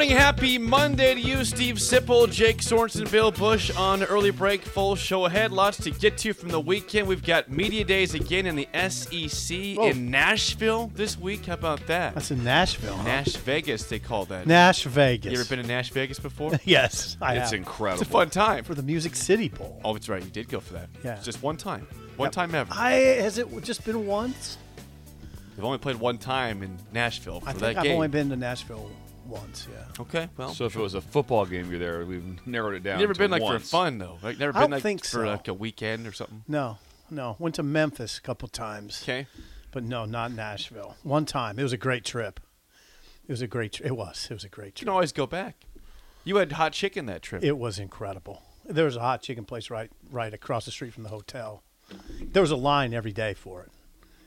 Morning, happy Monday to you, Steve Sipple, Jake Sorensen, Bill Bush on early break. Full show ahead. Lots to get to from the weekend. We've got media days again in the SEC in Nashville this week. How about that? That's in Nashville. Huh? Nash Vegas, they call that. Nash Vegas. You ever been to Nash Vegas before? yes, I It's have. incredible. It's a fun time. for the Music City Bowl. Oh, that's right. You did go for that. Yeah. It's just one time. One time ever. I has it just been once? They've only played one time in Nashville for I that think I've game. only been to Nashville once. Yeah. okay, well. So if it was a football game, you're there. We've narrowed it down. You've never to been like once. for fun though. Like never I been don't like think for so. like a weekend or something. No, no. Went to Memphis a couple times. Okay. But no, not Nashville. One time. It was a great trip. It was a great. Tri- it was. It was a great trip. You can always go back. You had hot chicken that trip. It was incredible. There was a hot chicken place right right across the street from the hotel. There was a line every day for it.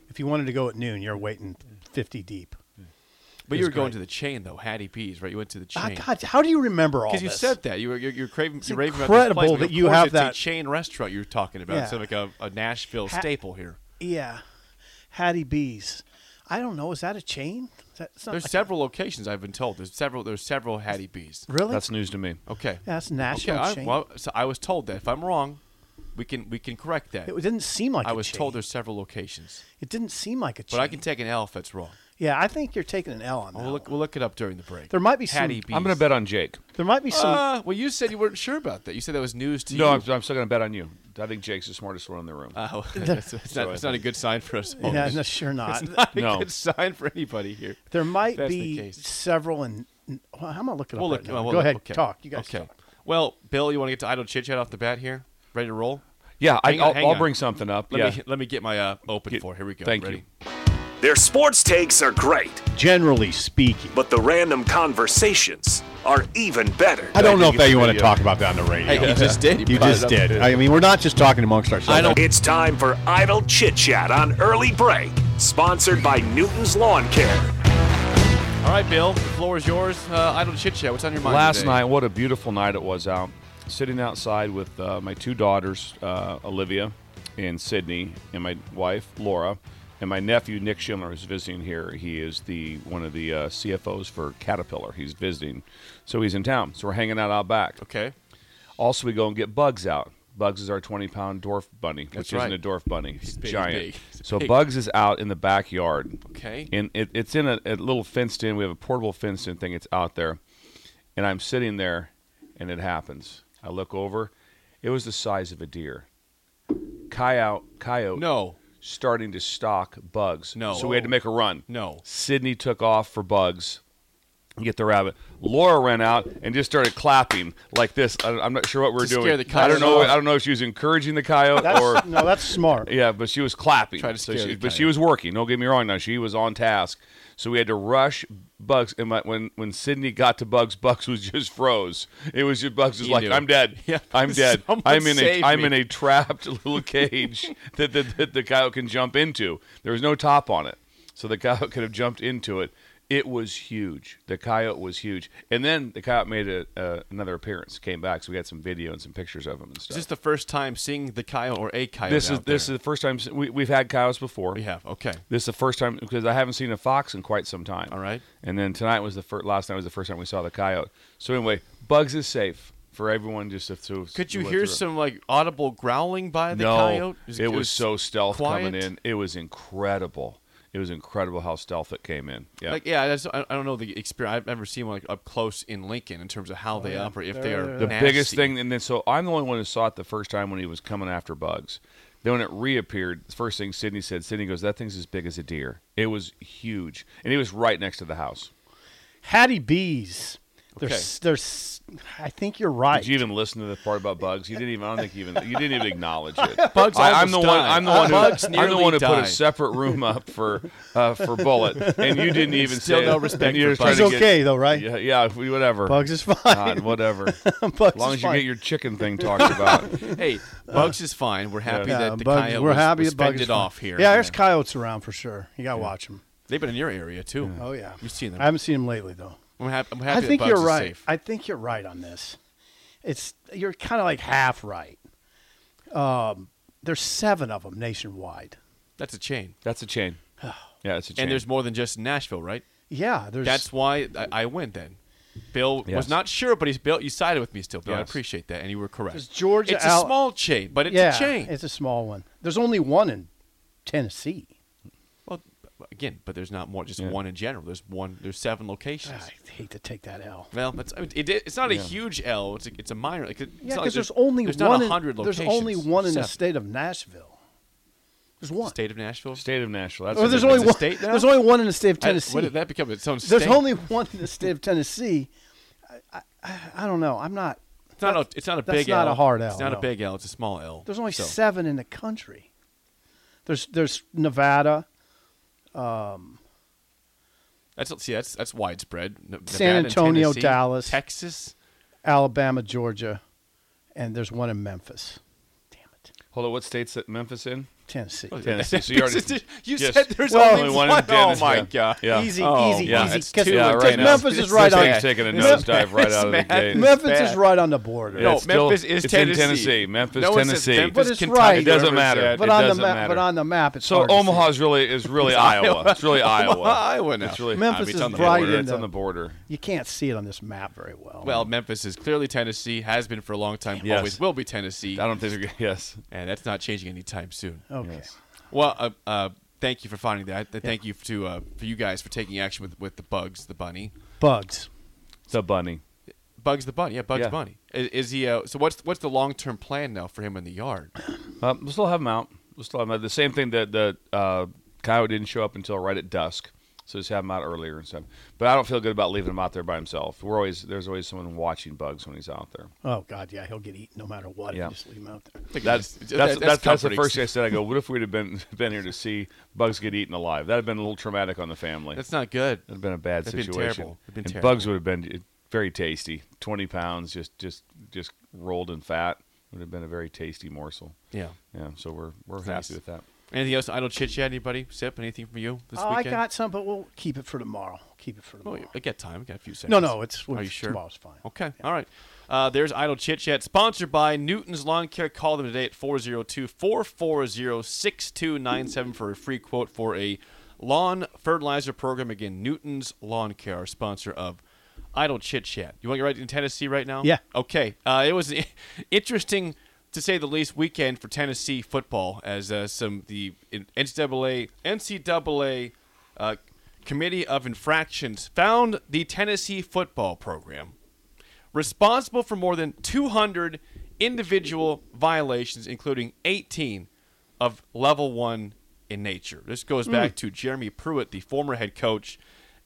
If you wanted to go at noon, you're waiting 50 deep. But you was were going great. to the chain though, Hattie B's, right? You went to the Ah, chain. God, how do you remember all Because you this? said that you were you're, you're craving, It's you're raving about this incredible place, but that you have it's that- a chain restaurant you're talking about. Yeah. It's like a, a Nashville Ha- staple here. Yeah, Hattie B's. I don't know. Is that a chain? That, There's like a- several locations I've been told. There's several. There's several Hattie B's. really? That's news to me. Okay. yeah, that's Okay. national I, chain. well, so I was told that. If I'm wrong, we can we can correct that. it didn't seem like I a was chain. told there's several locations, It didn't seem like a chain. but I can take an L if that's wrong. Yeah, I think you're taking an L on that. We'll look, we'll look it up during the break. There might be some- Hattie B's. I'm going to bet on Jake. there might be some. Uh, well, you said you weren't sure about that. You said that was news to No, you. I'm, I'm still going to bet on you. I think Jake's the smartest one in the room. Oh, that's, it's, not, it's not a good sign for us. yeah, no, sure not. It's not a good sign for anybody here. there might That's the be case. several, and well, I'm gonna look it up We'll right look. now. well, we'll Go look- ahead, okay. talk. You guys okay. talk. Well, Bill, you want to get to idle chit chat off the bat here? Ready to roll? yeah, I, Hang on, I'll, I'll on. bring something up. Let yeah. me let me get my uh, open Get- for. Here we go. thank Ready? you. Their sports takes are great, generally speaking. but the random conversations are even better. I don't know if it's that you want to talk about that on the radio. Hey, you just did. You brought just it up. did. I mean, we're not just talking amongst ourselves. I don't- It's time for Idle Chit Chat on Early Break, sponsored by Newton's Lawn Care. All right, Bill. The floor is yours. Uh, idle chit chat. What's on your mind Last today? night, what a beautiful night it was out. Sitting outside with uh, my two daughters, uh, Olivia and Sydney, and my wife, Laura, and my nephew, Nick Schindler, is visiting here. He is the one of the uh, CFOs for Caterpillar. He's visiting. So he's in town. So we're hanging out out back. Okay. Also, we go and get bugs out. Bugs is our 20 pound dwarf bunny, which right. isn't a dwarf bunny. He's big, giant. big. He's So. Bugs is out in the backyard. Okay. And it, it's in a, a little fenced in. We have a portable fenced in thing. It's out there. And I'm sitting there, and it happens. I look over. It was the size of a deer. Coyote, coyote No. Starting to stock bugs. No. So we had to make a run. No. Sydney took off for bugs. Get the rabbit. Laura ran out and just started clapping like this. I, I'm not sure what we we're To doing. scare the I don't know. I don't know if she was encouraging the coyote That's, or no, that's smart. yeah, but she was clapping. Try to So she- the but she was working. Don't get me wrong. Now she was on task. So we had to rush Bugs. And my, when when Sydney got to Bugs, Bugs was just froze. It was just Bugs was He like, knew. "I'm dead. Yeah. I'm dead. Someone I'm in a save I'm in a trapped little cage that, that, that the coyote can jump into. There was no top on it, so the coyote could have jumped into it. It was huge. The coyote was huge, and then the coyote made a, uh, another appearance. Came back, so we had some video and some pictures of him and Is this the first time seeing the coyote or a coyote? This is this there? is the first time we, we've had coyotes before. we have. Okay. This is the first time because I haven't seen a fox in quite some time. All right. And then tonight was the first. Last night was the first time we saw the coyote. So anyway, Bugs is safe for everyone. Just to, to Could you hear some like audible growling by the no, coyote? it was so stealth coming in. It was incredible. It was incredible how stealth it came in. Yeah. Like yeah, that's, I I don't know the experience. I've never seen one like up close in Lincoln in terms of how they operate. If they are the nasty. biggest thing, and then so I'm the only one who saw it the first time when he was coming after bugs. Then when it reappeared, the first thing Sydney said, Sydney goes, "That thing's as big as a deer. It was huge, and he was right next to the house." Hattie B's. Okay. There's, there's. I think you're right. Did you even listen to the part about bugs? You didn't even. I don't think you even. You didn't even acknowledge it. Bugs I, I'm the almost one. I'm the one who. Bugs I'm the one who put a separate room up for uh, for Bullet, and you didn't even Still say no it. respect And you're for just He's okay get- though, right? Yeah, yeah, whatever. Bugs is fine. God, whatever. As Bugs long is as you fine. get your chicken thing talked about. Hey, Bugs is fine. We're happy Yeah, that the Bugs- coyote we're was, happy was that Bugs fended is fine. off here. Yeah, there's coyotes around for sure. You gotta watch them. They've been in your area too. Oh yeah, You've seen them. I haven't seen them lately though. I'm happy. I'm I think that you're right. safe. I think you're right on this. It's you're kind of like half right. Um, there's seven of them nationwide. That's a chain. That's a chain. Yeah, it's a chain. And there's more than just Nashville, right? Yeah, there's. That's why I, I went then. Bill Yes. was not sure, but he's Bill. You sided with me still, Bill. I appreciate that, and you were correct. There's Georgia It's Al- a small chain, but it's yeah, a chain. It's a small one. There's only one in Tennessee. Well, again, but there's not more. Just Yeah. one in general. There's one. There's seven locations. Ah, I hate to take that L. Well, that's, I mean, it, it's not a huge L. It's a, it's a minor. Like, it's Yeah, not like because there's only there's one. Not in- a hundred there's only one in the state of Nashville. There's one. State of Nashville. State of Nashville. That's Oh, there's big- only It's a one. state now? There's only one in the state of I- Tennessee. What did that become? Its own state. There's only one in the state of Tennessee. I, I, I don't know. I'm not. It's not a. It's not a that's big not L. a hard L. It's L, not a big L. It's a small L. There's only So, seven in the country. There's there's Nevada, Um, that's see. That's that's widespread. Ne- San Antonio, Dallas. Texas. Alabama, Georgia, and there's one in Memphis. Damn it, Hold on, what state's that Memphis in? Tennessee. Oh, Tennessee. So you already- you Yes. said there's Well, only, only one one. in Oh my yeah. god. Yeah. Easy, Oh, easy, yeah, easy. it's Because Yeah, right now. Memphis is right on. taking a This nosedive right out of the gate. Memphis is right on the border. No, It's still- Memphis is it's in Tennessee. Tennessee. Memphis, no Tennessee. Memphis, But it's Kentucky, right. It doesn't matter. but it on the doesn't map, matter. but on the map, it's So hard to see. Omaha's really is really Iowa. It's really Iowa. Iowa now. It's really Memphis I mean, it's is right border. It's on the border. You can't see it on this map very well. Well, Memphis is clearly Tennessee. Has been for a long time. Always will be Tennessee. I don't think yes. and that's not changing anytime soon. Okay. Well, uh, uh, thank you for finding that. Uh, Thank you to uh, for you guys for taking action with with the bugs, the bunny, Bugs. The bunny. bugs, the bunny. Yeah, bugs Yeah. bunny. Is, is he? Uh, so what's what's the long term plan now for him in the yard? Uh, we'll still have him out. We'll still have 'em out. The same thing that the uh, coyote didn't show up until right at dusk, so just have him out earlier and stuff. But I don't feel good about leaving him out there by himself. We're always there's always someone watching bugs when he's out there. Oh God, yeah, he'll get eaten no matter what. Yeah. if you just leave him out there. That's that's That- that's, that's, the first thing I said. I go, what if we'd have been been here to see bugs get eaten alive? That'd have been a little traumatic on the family. That's not good. That'd have been a bad That'd been situation. terrible. That'd been and terrible. bugs would have been very tasty. Twenty pounds, just just just rolled in fat. Would have been a very tasty morsel. Yeah. Yeah, so we're we're Nice. happy with that. Anything else? Idle chit chat. Anybody? Sip. Anything from you this Oh, I got some, but we'll keep it for tomorrow. Keep it for Oh, tomorrow. I get time. I got a few seconds. no, no, it's Are you sure? tomorrow's fine. Okay. All right. Uh, there's Idle Chit Chat, sponsored by Newton's Lawn Care. Call them today at 402 440 6297 for a free quote for a lawn fertilizer program. Again, Newton's Lawn Care, our sponsor of Idle Chit Chat. You want to get right in Tennessee right now? Yeah. Okay. Uh, it was an interesting to say the least, weekend for Tennessee football as uh, some the NCAA NCAA uh, Committee of Infractions found the Tennessee football program responsible for more than 200 individual violations, including 18 of level one in nature. This goes back to Jeremy Pruitt, the former head coach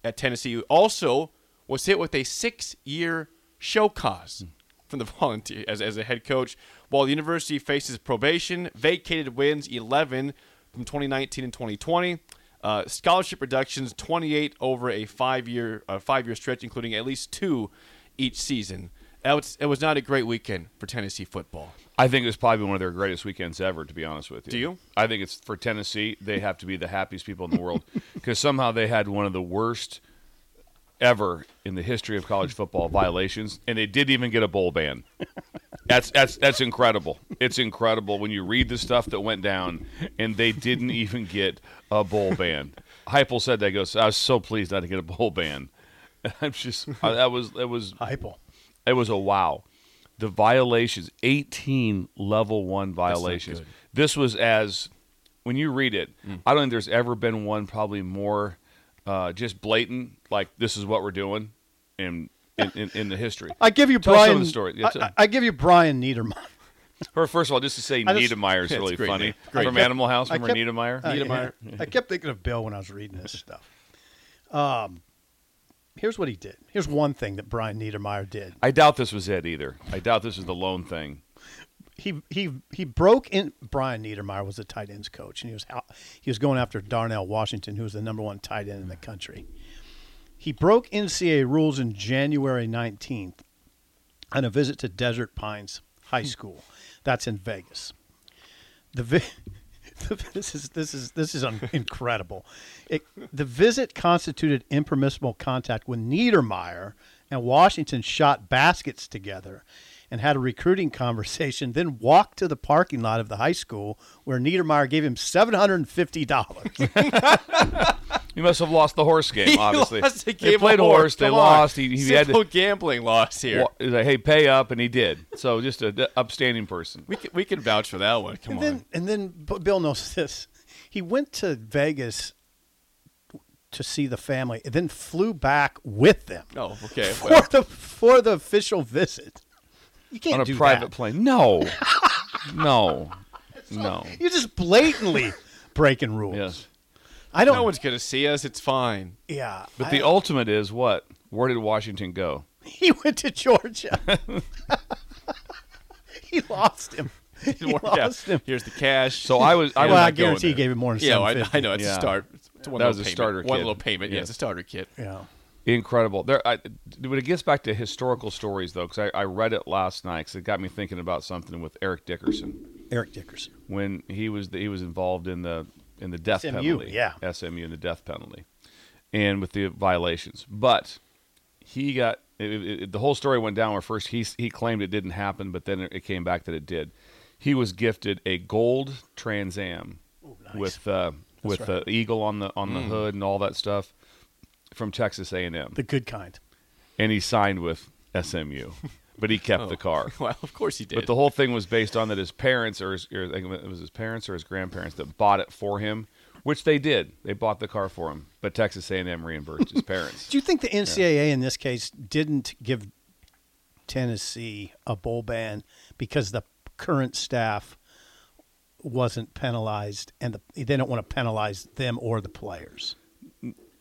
at Tennessee, who also was hit with a six-year show cause from the volunteer as, as a head coach, while the university faces probation, vacated wins 11 from 2019 and 2020. Uh, scholarship reductions 28 over a five-year uh, five-year stretch, including at least two each season. That was, it was not a great weekend for Tennessee football. I think it was probably one of their greatest weekends ever, to be honest with you. Do you? I think it's for Tennessee. They have to be the happiest people in the world because somehow they had one of the worst ever in the history of college football violations, and they didn't even get a bowl ban. That's that's that's incredible. It's incredible when you read the stuff that went down, and they didn't even get a bowl ban. Heupel said that. He Goes, I was so pleased not to get a bowl ban. I'm just uh, that was that was Heupel. it was a wow. The violations, 18 level one violations. This was as, when you read it, I don't think there's ever been one probably more uh, just blatant, like this is what we're doing in, in, in, in the history. I give you Tell Brian. some of the story. Yeah, I, I- I give you Brian Niedermeyer. Or first of all, just to say I just- Niedermeyer is Yeah, really great funny. Great From name. Animal House, I remember kept- Niedermeyer? Uh, Niedermeyer. yeah. I kept thinking of Bill when I was reading this stuff. Um, here's what he did. Here's one thing that Brian Niedermeyer did. I doubt this was it either. I doubt this was the lone thing. He he he broke in. Brian Niedermeyer was the tight ends coach, and he was out, he was going after Darnell Washington, who was the number one tight end in the country. He broke NCAA rules in January 19th on a visit to Desert Pines High hmm. School. That's in Vegas. The vi- this is this is this is un- incredible. It, the visit constituted impermissible contact when Niedermeyer and Washington shot baskets together and had a recruiting conversation. Then walked to the parking lot of the high school where Niedermeyer gave him seven hundred and fifty dollars. He must have lost the horse game, obviously. the they played of horse, they on. lost. He, he had to, gambling loss here. Wa- like, hey, pay up, and he did. So just a d- upstanding person. We can, we can vouch for that one. Come and on. then and then Bill knows this. He went to Vegas to see the family, and then flew back with them oh, okay. for Well, the for the official visit. You can't On a do private that. plane. No. no. No. You're just blatantly breaking rules. Yes. I don't. no one's going to see us. It's fine. yeah, But I- the ultimate is what? Where did Washington go? he went to Georgia. he lost him. He Didn't lost him. Here's the cash. So I was. I well, was I guarantee he gave him more than yeah, I, I know. It's Yeah. a start. It's one That little was a payment. starter One kit. little payment. Yeah, Yes. it's a starter kit. Yeah. Incredible. There, I, when it gets back to historical stories, though, because I, I read it last night, because it got me thinking about something with Eric Dickerson Eric Dickerson. when he was he was involved in the in the death SMU, penalty. yeah. SMU and the death penalty, and with the violations. But he got it, it, the whole story went down where first he he claimed it didn't happen, but then it came back that it did. He was gifted a gold Trans Am with uh, with right. the eagle on the on the hood and all that stuff from Texas A and M, The good kind. and he signed with SMU, but he kept the car. Well, of course he did. But the whole thing was based on that his parents, or, his, or I think it was his parents or his grandparents, that bought it for him, which they did. They bought the car for him, but Texas A&M reimbursed his parents. Do you think the NCAA in this case didn't give Tennessee a bowl ban because the current staff wasn't penalized and the, they don't want to penalize them or the players?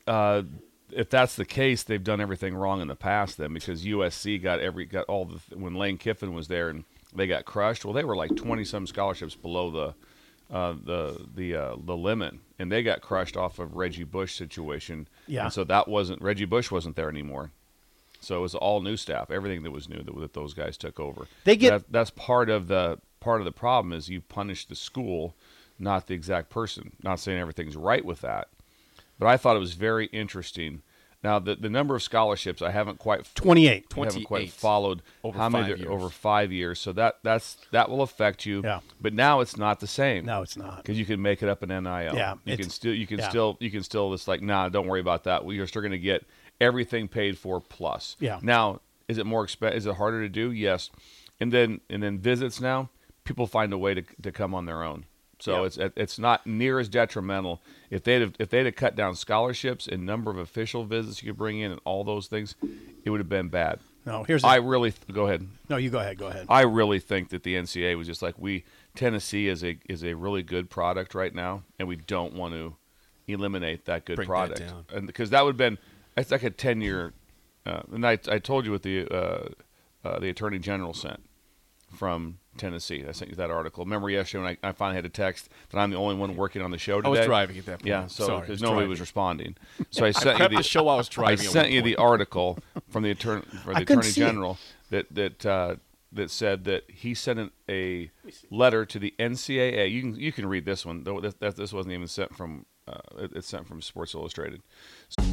uh, if that's the case, they've done everything wrong in the past. Then because USC got every got all the when Lane Kiffin was there and they got crushed. Well, they were like twenty some scholarships below the uh, the the uh, the limit, and they got crushed off of Reggie Bush situation. Yeah. And so that wasn't Reggie Bush wasn't there anymore. So it was all new staff. Everything that was new that, that those guys took over. They get- that, that's part of the part of the problem is you punish the school, not the exact person. Not saying everything's right with that, but I thought it was very interesting. Now the the number of scholarships I haven't quite 28. I haven't quite followed over how many five years. over five years. So that that's that will affect you. Yeah. But now it's not the same. No, it's not. because you can make it up in NIL. Yeah, you can still you can yeah. still you can still just like nah, don't worry about that. Well, you're still going to get everything paid for plus. Yeah. Now is it more exp- Is it harder to do? Yes. And then and then visits now. people find a way to to come on their own. So Yeah. it's it's not near as detrimental if they'd have, if they'd have cut down scholarships and number of official visits you could bring in and all those things, it would have been bad. No, here's I really go ahead. no. You go ahead. Go ahead. I really think that the NCAA was just like we Tennessee is a is a really good product right now, and we don't want to eliminate that good Bring that product, down. and because that would have been it's like a ten year. Uh, and I, I told you what the uh, uh, the attorney general sent from Tennessee. I sent you that article. Remember yesterday when I, I finally had a text that I'm the only one working on the show today. I was driving at that point. Yeah, so because nobody driving. was responding, so I sent you the the show I was driving I sent you the article from the attorney for the attorney see it. general that that uh, that said that he sent an, a letter to the NCAA. You can you can read this one. Though this, that, this wasn't even sent from uh, it, it's sent from Sports Illustrated.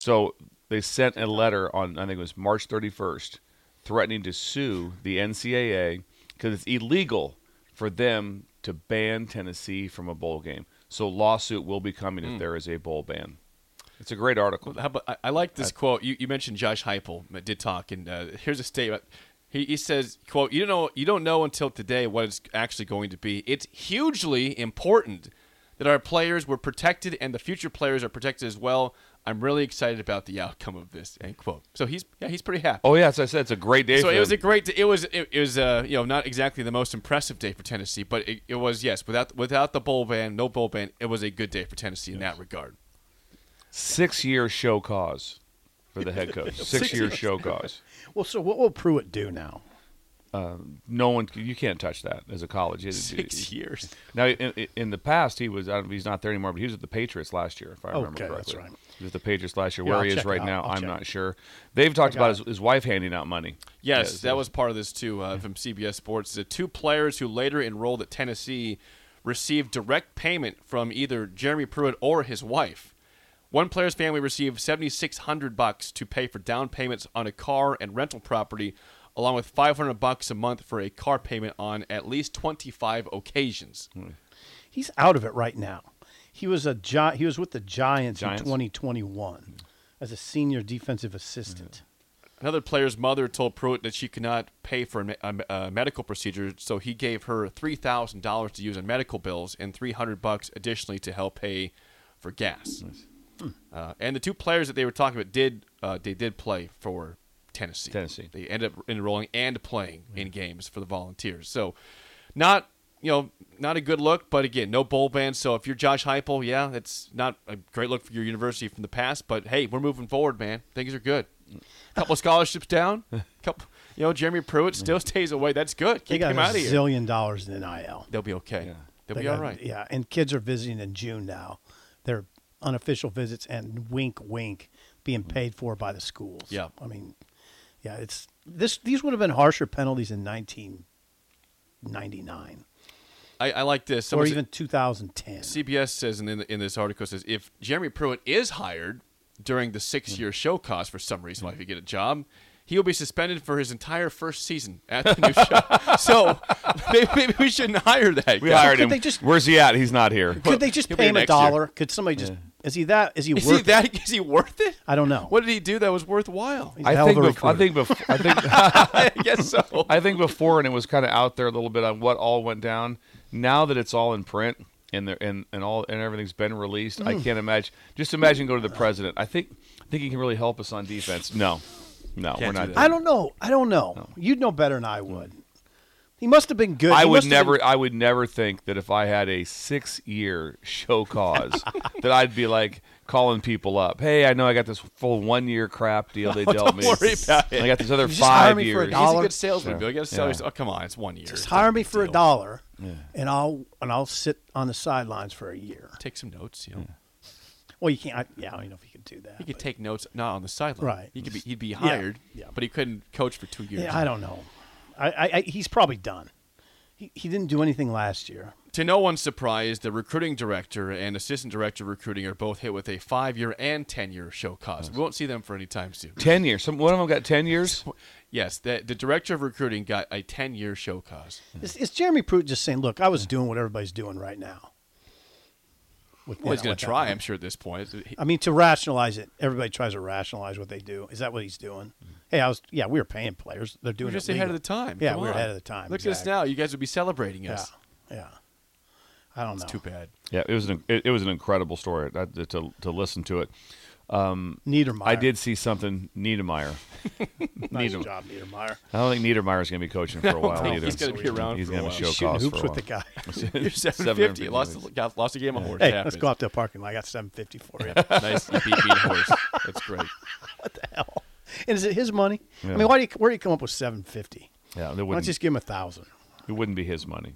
So they sent a letter on I think it was March 31st, threatening to sue the NCAA because it's illegal for them to ban Tennessee from a bowl game. So lawsuit will be coming if there is a bowl ban. It's a great article. How about, I, I like this quote. You, you mentioned Josh Heupel did talk, and uh, here's a statement. He, he says, "quote You don't know you don't know until today what it's actually going to be. It's hugely important that our players were protected and the future players are protected as well. I'm really excited about the outcome of this." End quote. So he's yeah he's pretty happy. Oh yeah, as I said, it's a great day. So for it was a them. great. It was it, it was uh you know not exactly the most impressive day for Tennessee, but it, it was yes without without the bowl ban, no bowl ban, it was a good day for Tennessee in that regard. six year show cause for the head coach. Six, year show cause. Well, so what will Pruitt do now? No one, you can't touch that as a college. It- Six it- years. Now, in, in the past, he was. I he's not there anymore, but he was at the Patriots last year, if I remember Okay, that's correctly. right. He was at the Patriots last year. Yeah, Where I'll he is right now, I'm check not sure. They've talked about his, his wife handing out money. Yes, Yes, that was part of this too uh, from CBS Sports. The two players who later enrolled at Tennessee received direct payment from either Jeremy Pruitt or his wife. One player's family received 7600 bucks to pay for down payments on a car and rental property, along with 500 bucks a month for a car payment on at least 25 occasions. He's out of it right now. He was a gi- he was with the Giants, Giants? in 2021 as a senior defensive assistant. Another player's mother told Pruitt that she could not pay for a, a a medical procedure, so he gave her three thousand dollars to use on medical bills and three hundred bucks additionally to help pay for gas. Uh, and the two players that they were talking about did uh, they did play for Tennessee. Tennessee. They ended up enrolling and playing in games for the Volunteers. So, not you know not a good look, but again, no bowl ban. So if you're Josh Heupel, yeah, it's not a great look for your university from the past. But hey, we're moving forward, man. Things are good. A couple scholarships down. Couple You know, Jeremy Pruitt still stays away. That's good. Keep got him a out of here. zillion dollars in NIL. They'll be okay. Yeah. They'll They be all got- right. Yeah, and kids are visiting in June now. They're unofficial visits and wink, wink, being mm. paid for by the schools. Yeah. I mean, yeah, it's this. These would have been harsher penalties in 1999 I, I like this. or Someone said- even 2010. CBS says in, in, in this article says if Jeremy Pruitt is hired during the six-year show cause for some reason, like if he get a job, he will be suspended for his entire first season at the new show. So maybe, maybe we shouldn't hire that We guy. hired could him. they just- Where's he at? He's not here. Could they just he'll pay him a next year. dollar? Could somebody just? Is he that? Is he Is worth he it? that? Is he worth it? I don't know. What did he do that was worthwhile? He's a I think, of bef- I think before. I think I guess so. I think before, and it was kind of out there a little bit on what all went down. Now that it's all in print and there and, and all and everything's been released, I Hmm. can't imagine. Just imagine go to the president. I think I think he can really help us on defense. No, no, Can't we're not. that. there. I don't know. I don't know. You'd know better than I would. He must have been good. I He would never. been- I would never think that if I had a six-year show cause, that I'd be like calling people up. Hey, I know I got this full one-year crap deal they dealt me. worry about it. I got this other You just hire five me for a dollar. He's a good salesman. Bill. You got to sell Yeah. Oh, come on, it's one year. Just It's hire me big for a deal. dollar, and I'll and I'll sit on the sidelines for a year. Take some notes. You know, Well, you can't. I, yeah, I don't know if you could do that. he could but- take notes not on the sideline. Right. He could be. He'd be hired. yeah. But he couldn't coach for two years. Yeah, I don't know. I, I, I he's probably done. He, he didn't do anything last year. To no one's surprise, the recruiting director and assistant director of recruiting are both hit with a five-year and ten-year show cause. We won't see them for any time soon. Ten years. Some one of them got ten years. Yes, the, the director of recruiting got a ten-year show cause. Is, is Jeremy Pruitt just saying, "Look, I was doing what everybody's doing right now"? With, Well, he's going to try. I'm sure at this point. I mean, to rationalize it, everybody tries to rationalize what they do. Is that what he's doing? Mm-hmm. Hey, I was. Yeah, we were paying players. They're doing We're just it ahead of the time. Yeah, Come we're on. ahead of the time. Look at us now. You guys would be celebrating us. yeah. I don't know. It's too bad. Yeah, it was an it, it was an incredible story to to listen to it. Niedermeyer. I did see something Niedermeyer. Nice Niedermeyer. job, Niedermeyer. I don't think Niedermeyer's going to be coaching for a while either. he's gonna be around He's gonna while. show He's cause hoops for a with the while. guy. You're 750. Lost, got, lost a game of horse. hey, let's go out to the parking lot. I got 750 for you. nice. You beat me horse. That's great. What the hell? And is it his money? Yeah. I mean, why do you, where do you come up with 750? Yeah, they Why don't wouldn't. just give him a thousand? it wouldn't be his money.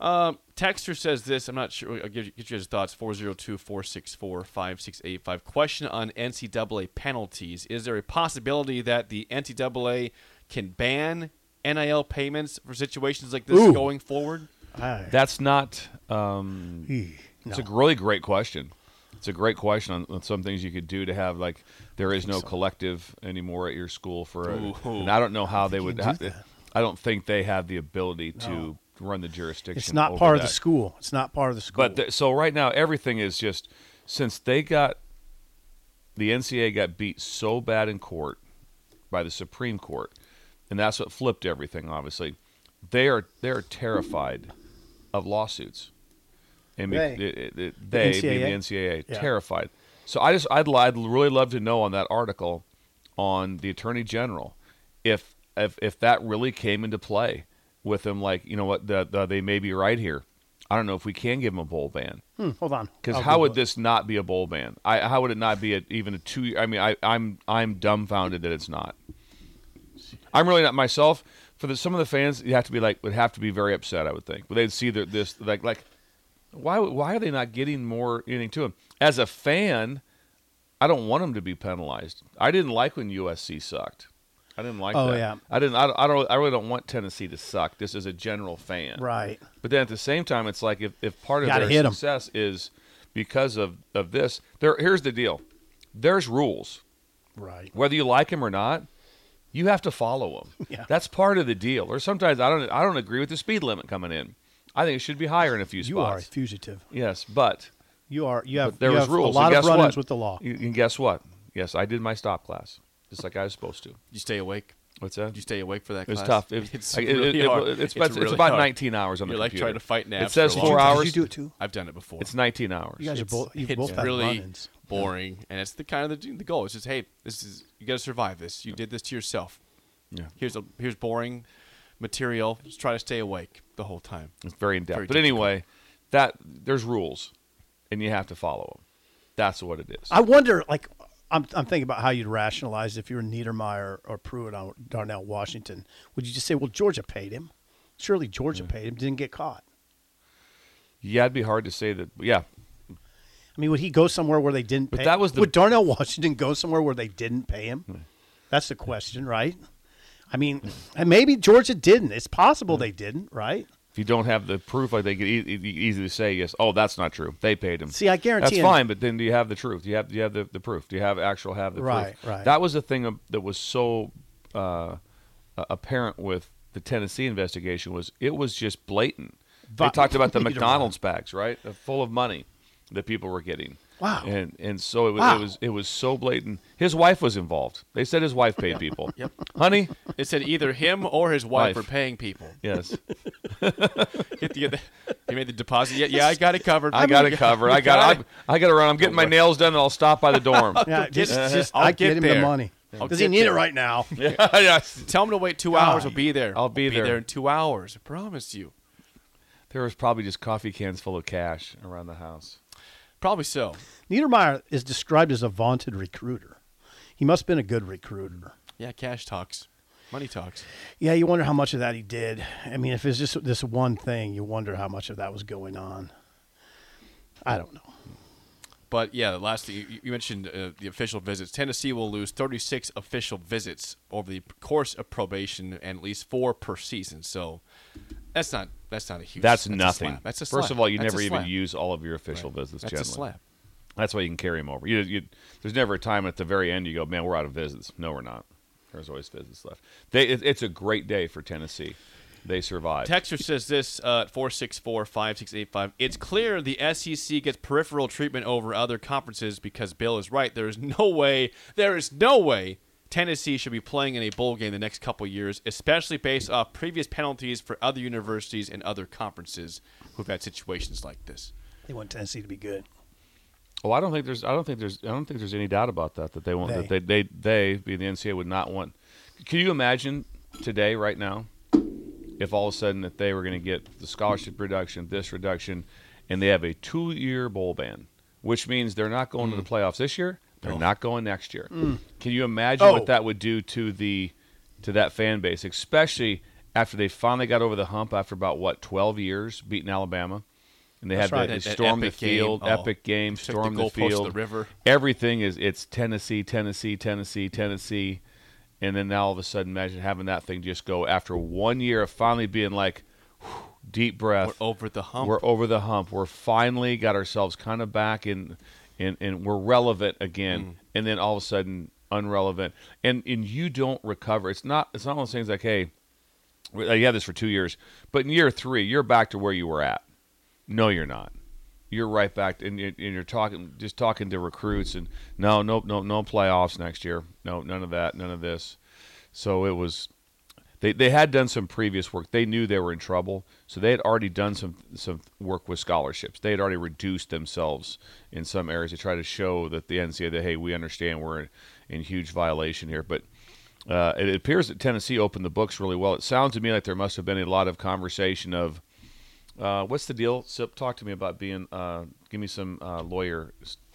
Um, Texter says this. I'm not sure. I'll give you, get you his thoughts. 402 464 5685. Question on NCAA penalties. Is there a possibility that the NCAA can ban NIL payments for situations like this Ooh. going forward? Aye. That's not. Um, Eeh, It's no. a really great question. It's a great question on, on some things you could do to have like there is no collective anymore at your school for. A, and I don't know how they would. can ha- I don't think they have the ability to run the jurisdiction. It's not part of the school. It's not part of the school. But th- so right now everything is just since they got the NCAA got beat so bad in court by the Supreme Court, and that's what flipped everything. Obviously, they are they are terrified of lawsuits. And They. it- it- it- they the NCAA? NCAA Yeah. terrified. So I just I'd, I'd really love to know on that article on the Attorney General if if if that really came into play with them. Like you know what the, the, they may be right here. I don't know if we can give them a bowl ban. Hmm, hold on. Because how would it. this not be a bowl ban? I, how would it not be a, even a two? I mean, I, I'm I'm dumbfounded that it's not. I'm really not myself. For the, some of the fans, you have to be like would have to be very upset. I would think, but they'd see that this like like why why are they not getting more anything to them? As a fan, I don't want them to be penalized. I didn't like when USC sucked. I didn't like Oh, that. yeah. I didn't. I, I don't. I really don't want Tennessee to suck. This is a general fan. Right. But then at the same time, it's like if, if part of their 'em. success is because of, of this, there here's the deal. There's rules. Right. Whether you like them or not, you have to follow them. Yeah. That's part of the deal. Or sometimes I don't I don't agree with the speed limit coming in. I think it should be higher in a few You are a spots. fugitive. yes, but, You are. You have. there you was have rules. A lot of run-ins what? with the law. You, and guess what? Yes, I did my stop class just like I was supposed to. You stay awake. What's that? Did you stay awake for that It was class? tough. It, it's I- it- really it- it- hard. it's, it's, really about hard. 19 hours on You're the like computer. trying to fight naps It says four long time. hours. Did you do it too? I've done it before. It's 19 hours. You guys are It's- both. You've it's both had really run-ins. boring, and it's the kind of the, the goal. It's just, hey, this is you got to survive this. You did this to yourself. Yeah. Here's a here's boring material. Just try to stay awake the whole time. It's very in depth. Very but difficult. anyway, that there's rules, and you have to follow them. That's what it is. I wonder, like, I'm, I'm thinking about how you'd rationalize if you were Niedermeyer or Pruitt on Darnell Washington. Would you just say, well, Georgia paid him? Surely Georgia mm. paid him, didn't get caught. Yeah, it'd be hard to say that. Yeah, I mean, would he go somewhere where they didn't But pay that was the- Would Darnell Washington go somewhere where they didn't pay him? Hmm. That's the question, right? I mean, hmm. and maybe Georgia didn't. It's possible hmm. they didn't, right? You don't have the proof, like they could easily say yes. Oh, that's not true. They paid him. See, I guarantee that's in- fine. But then do you have the truth? Do you have do you have the, the proof? Do you have actual have the Right, proof? right. That was the thing that was so uh, uh, apparent with the Tennessee investigation was it was just blatant. They talked about the McDonald's bags, right, Uh, full of money that people were getting. Wow. And and so it was Wow. it was it was so blatant. His wife was involved. They said his wife paid people. yep. Honey. It said either him or his wife, Wife. were paying people. Yes. Get the, get the, you made the deposit. Yeah, yeah, I got it covered. I got it covered. I got. I, I got to run. I'm getting my nails done, and I'll stop by the dorm. Yeah, just, just I'll I get get him the money. I'll Does he need there. it right now? yeah, yes. Tell him to wait two God. hours. I'll be there. I'll be be there. there in two hours. I promise you. There was probably just coffee cans full of cash around the house. Probably so. Niedermeyer is described as a vaunted recruiter. He must have been a good recruiter. Yeah, cash talks, money talks. Yeah, you wonder how much of that he did. I mean, if it's just this one thing, you wonder how much of that was going on. I don't know. But yeah, the last thing you, you mentioned uh, the official visits. Tennessee will lose 36 official visits over the course of probation, and at least four per season. So that's not that's not a huge. That's, a nothing. slap. That's a slap. First of all, you That's never even use all of your official Right. visits. That's a slap. That's why you can carry them over. You, you, there's never a time at the very end you go, man, we're out of visits. No, we're not. There's always visits left. They, it, it's a great day for Tennessee. They survived. Texter says this uh, 464 5685. It's clear the SEC gets peripheral treatment over other conferences because Bill is right. There is no way, there is no way Tennessee should be playing in a bowl game the next couple years, especially based off previous penalties for other universities and other conferences who've had situations like this. They want Tennessee to be good. Oh, I don't think there's. I don't think there's. I don't think there's any doubt about that. That they won't. That They. they they they being the NCAA would not want. Can you imagine today, right now, if all of a sudden that they were going to get the scholarship reduction, this reduction, and they have a two-year bowl ban, which means they're not going to the mm. playoffs this year. They're oh. not going next year. Mm. Can you imagine Oh. what that would do to the to that fan base, especially after they finally got over the hump after about what 12 years beating Alabama, and they That's had right. the, they That- that stormed the game. field, Oh. epic game, Took the the, to the field, river. Everything is it's Tennessee, Tennessee, Tennessee, Tennessee, and then now all of a sudden, imagine having that thing just go after one year of finally being like, whew, deep breath. We're over the hump. We're over the hump. We're finally got ourselves kind of back in, and and we're relevant again. Mm. And then all of a sudden, unrelevant. And and you don't recover. It's not. It's not one of those things like, hey, you have this for two years, but in year three, you're back to where you were at. No, you're not. You're right back, and you're, and you're talking, just talking to recruits, and no, no, no, no playoffs next year. No, none of that, none of this. So it was. They, they had done some previous work. They knew they were in trouble, so they had already done some some work with scholarships. They had already reduced themselves in some areas to try to show that the NCAA that hey, we understand we're in, in huge violation here. But uh, it appears that Tennessee opened the books really well. It sounds to me like there must have been a lot of conversation of uh, what's the deal. Sip, talk to me about being. Uh, give me some uh, lawyer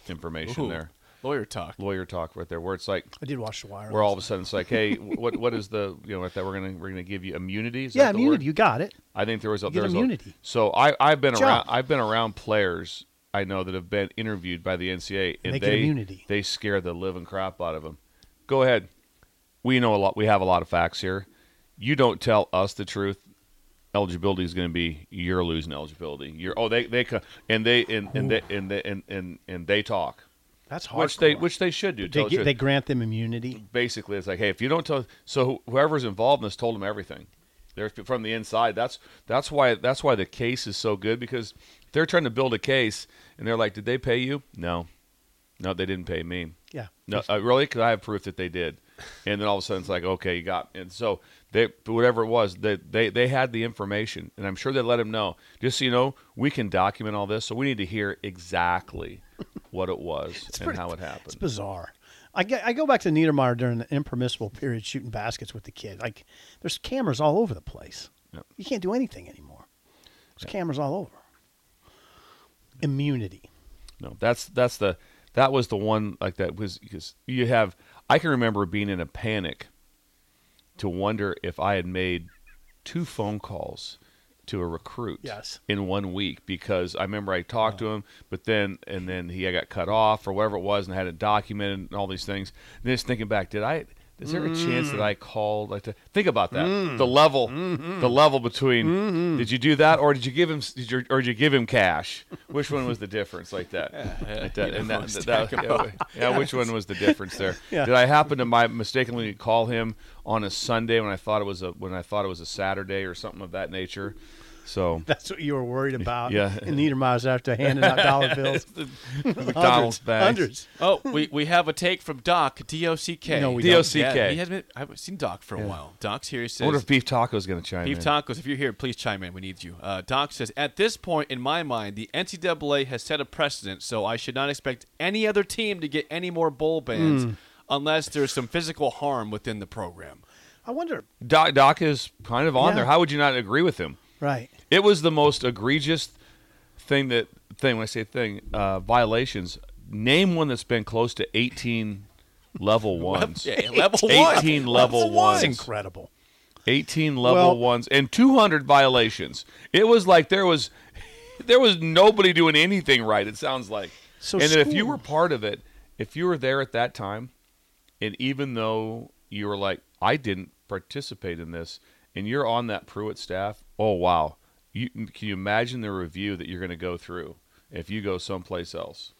information Ooh, there. Lawyer talk. Lawyer talk right there, where it's like I did watch The Wire. where all of a sudden it's like, hey, what what is the you know that we're gonna we're gonna give you immunity? Is. Yeah, that the word? immunity. You got it. I think there was a, You get there was a- immunity. so I I've been Good around job. I've been around players I know that have been interviewed by the NCAA and they get they immunity. they scare the living crap out of them. Go ahead. We know a lot. We have a lot of facts here. You don't tell us the truth. Eligibility is going to be you're losing eligibility. You're oh they they co- and they and and they and they and and, and they talk, That's hard. which they which they should do. they, get, they grant them immunity. basically it's like hey if you don't tell so whoever's involved in this told them everything they're from the inside that's that's why that's why the case is so good because they're trying to build a case and they're like did they pay you no no they didn't pay me Yeah. no uh, really because i have proof that they did and then all of a sudden it's like okay you got and so they whatever it was they, they they had the information and i'm sure they let him know just so you know we can document all this so we need to hear exactly what it was and pretty- how it happened It's bizarre. I, get, I go back to Niedermeyer during the impermissible period shooting baskets with the kid. Like, there's cameras all over the place. Yep. You can't do anything anymore. There's cameras all over. Immunity. No, that's that's the that was the one like that was because you have. I can remember being in a panic to wonder if I had made two phone calls to a recruit Yes. in one week because I remember I talked to him, but then and then he got cut off or whatever it was, and I had it documented and all these things. And just thinking back, did I? Is there a chance that I called like to think about that? The level, the level between did you do that or did you give him did you, or did you give him cash? Which one was the difference like that? Like that, and that, that- yeah, yeah, which one was the difference there? Yeah. Did I happen to my mistakenly call him on a Sunday when I thought it was a when I thought it was a Saturday or something of that nature? So That's what you were worried about. Yeah. In Niedermeyer's after handing out dollar bills. McDonald's hundreds, bags. hundreds. Oh, we, we have a take from Doc D O C K. No, we don't. DOCK. Yeah, he hasn't. Been, I haven't seen Doc for a while. Doc's here. He I says, wonder if Beef Taco's going to chime Beef in. Tacos, if you're here, please chime in. We need you. Uh, Doc says, At this point, in my mind, the NCAA has set a precedent, so I should not expect any other team to get any more bowl bans Hmm. unless there's some physical harm within the program. I wonder. Doc, Doc is kind of on Yeah. there. How would you not agree with him? Right. It was the most egregious thing that thing. When I say thing, uh, violations. Name one that's been close to eighteen level ones. Yeah, level one. 18 level ones. It's incredible. 18 level Well- ones and 200 violations. It was like there was there was nobody doing anything right. It sounds like. So and if you were part of it, if you were there at that time, and even though you were like, I didn't participate in this, and you're on that Pruitt staff, oh wow, you can you imagine the review that you're going to go through if you go someplace else?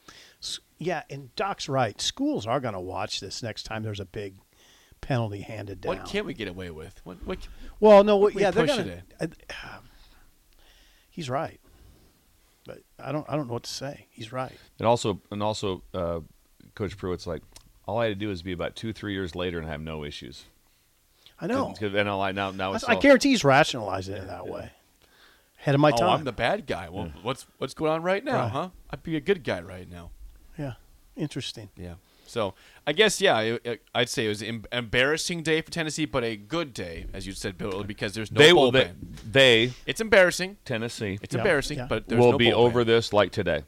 Yeah, and Doc's right. Schools are going to watch this next time there's a big penalty handed down. What can we get away with? What, what, well, no, what, yeah, they're push going it to. He's right, but I don't. I don't know what to say. He's right. And also, and also, uh, Coach Pruitt's like, all I had to do is be about two, three years later and have no issues. I know. Because NIL now, now I, it's I all- guarantee he's rationalizing it that way. Ahead of my oh, time. I'm the bad guy. Well, what's what's going on right now, Right. huh? I'd be a good guy right now. yeah, interesting. Yeah. So I guess yeah, it, it- I'd say it was an embarrassing day for Tennessee, but a good day, as you said, Bill, because there's no they bowl will. They, ban. they It's embarrassing. Tennessee It's Yeah, embarrassing, yeah. but there's will no be bowl over ban. this like today.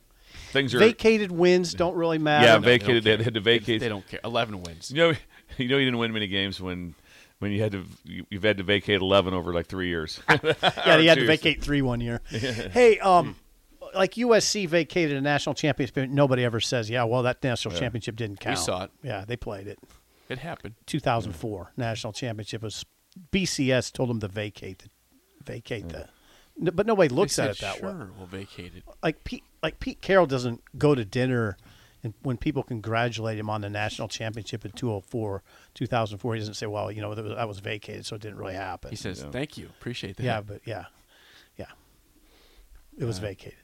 Things are Vacated wins don't really matter. yeah No, they don't vacated. They care. had to vacate. They don't care. Eleven wins. You know, you know, you didn't win many games when when you had to you, you've had to vacate eleven over like three years. yeah, he had to vacate three one year. hey, um, like USC vacated a national championship. Nobody ever says, "Yeah, well, that national championship didn't count." We saw it. Yeah, they played it. It happened. 2004 national championship was BCS told them to vacate the, vacate the. No, but nobody looks They at said, it that sure, way. We'll vacate it. Like Pete, like Pete Carroll doesn't go to dinner, and when people congratulate him on the national championship in 2004, 2004, he doesn't say, "Well, you know, that was, that was vacated, so it didn't really happen." He says, "Thank you, appreciate that." "Yeah, but yeah, yeah, it was vacated."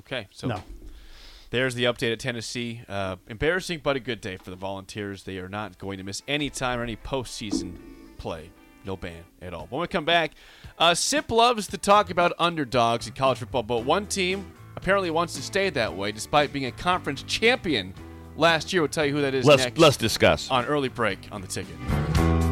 Okay, so No. there's the update at Tennessee. Uh, embarrassing, but a good day for the Volunteers. They are not going to miss any time or any postseason play. No ban at all. When we come back, uh, Sip loves to talk about underdogs in college football, but one team apparently wants to stay that way despite being a conference champion last year. We'll tell you who that is let's next let's discuss. on early break on the ticket.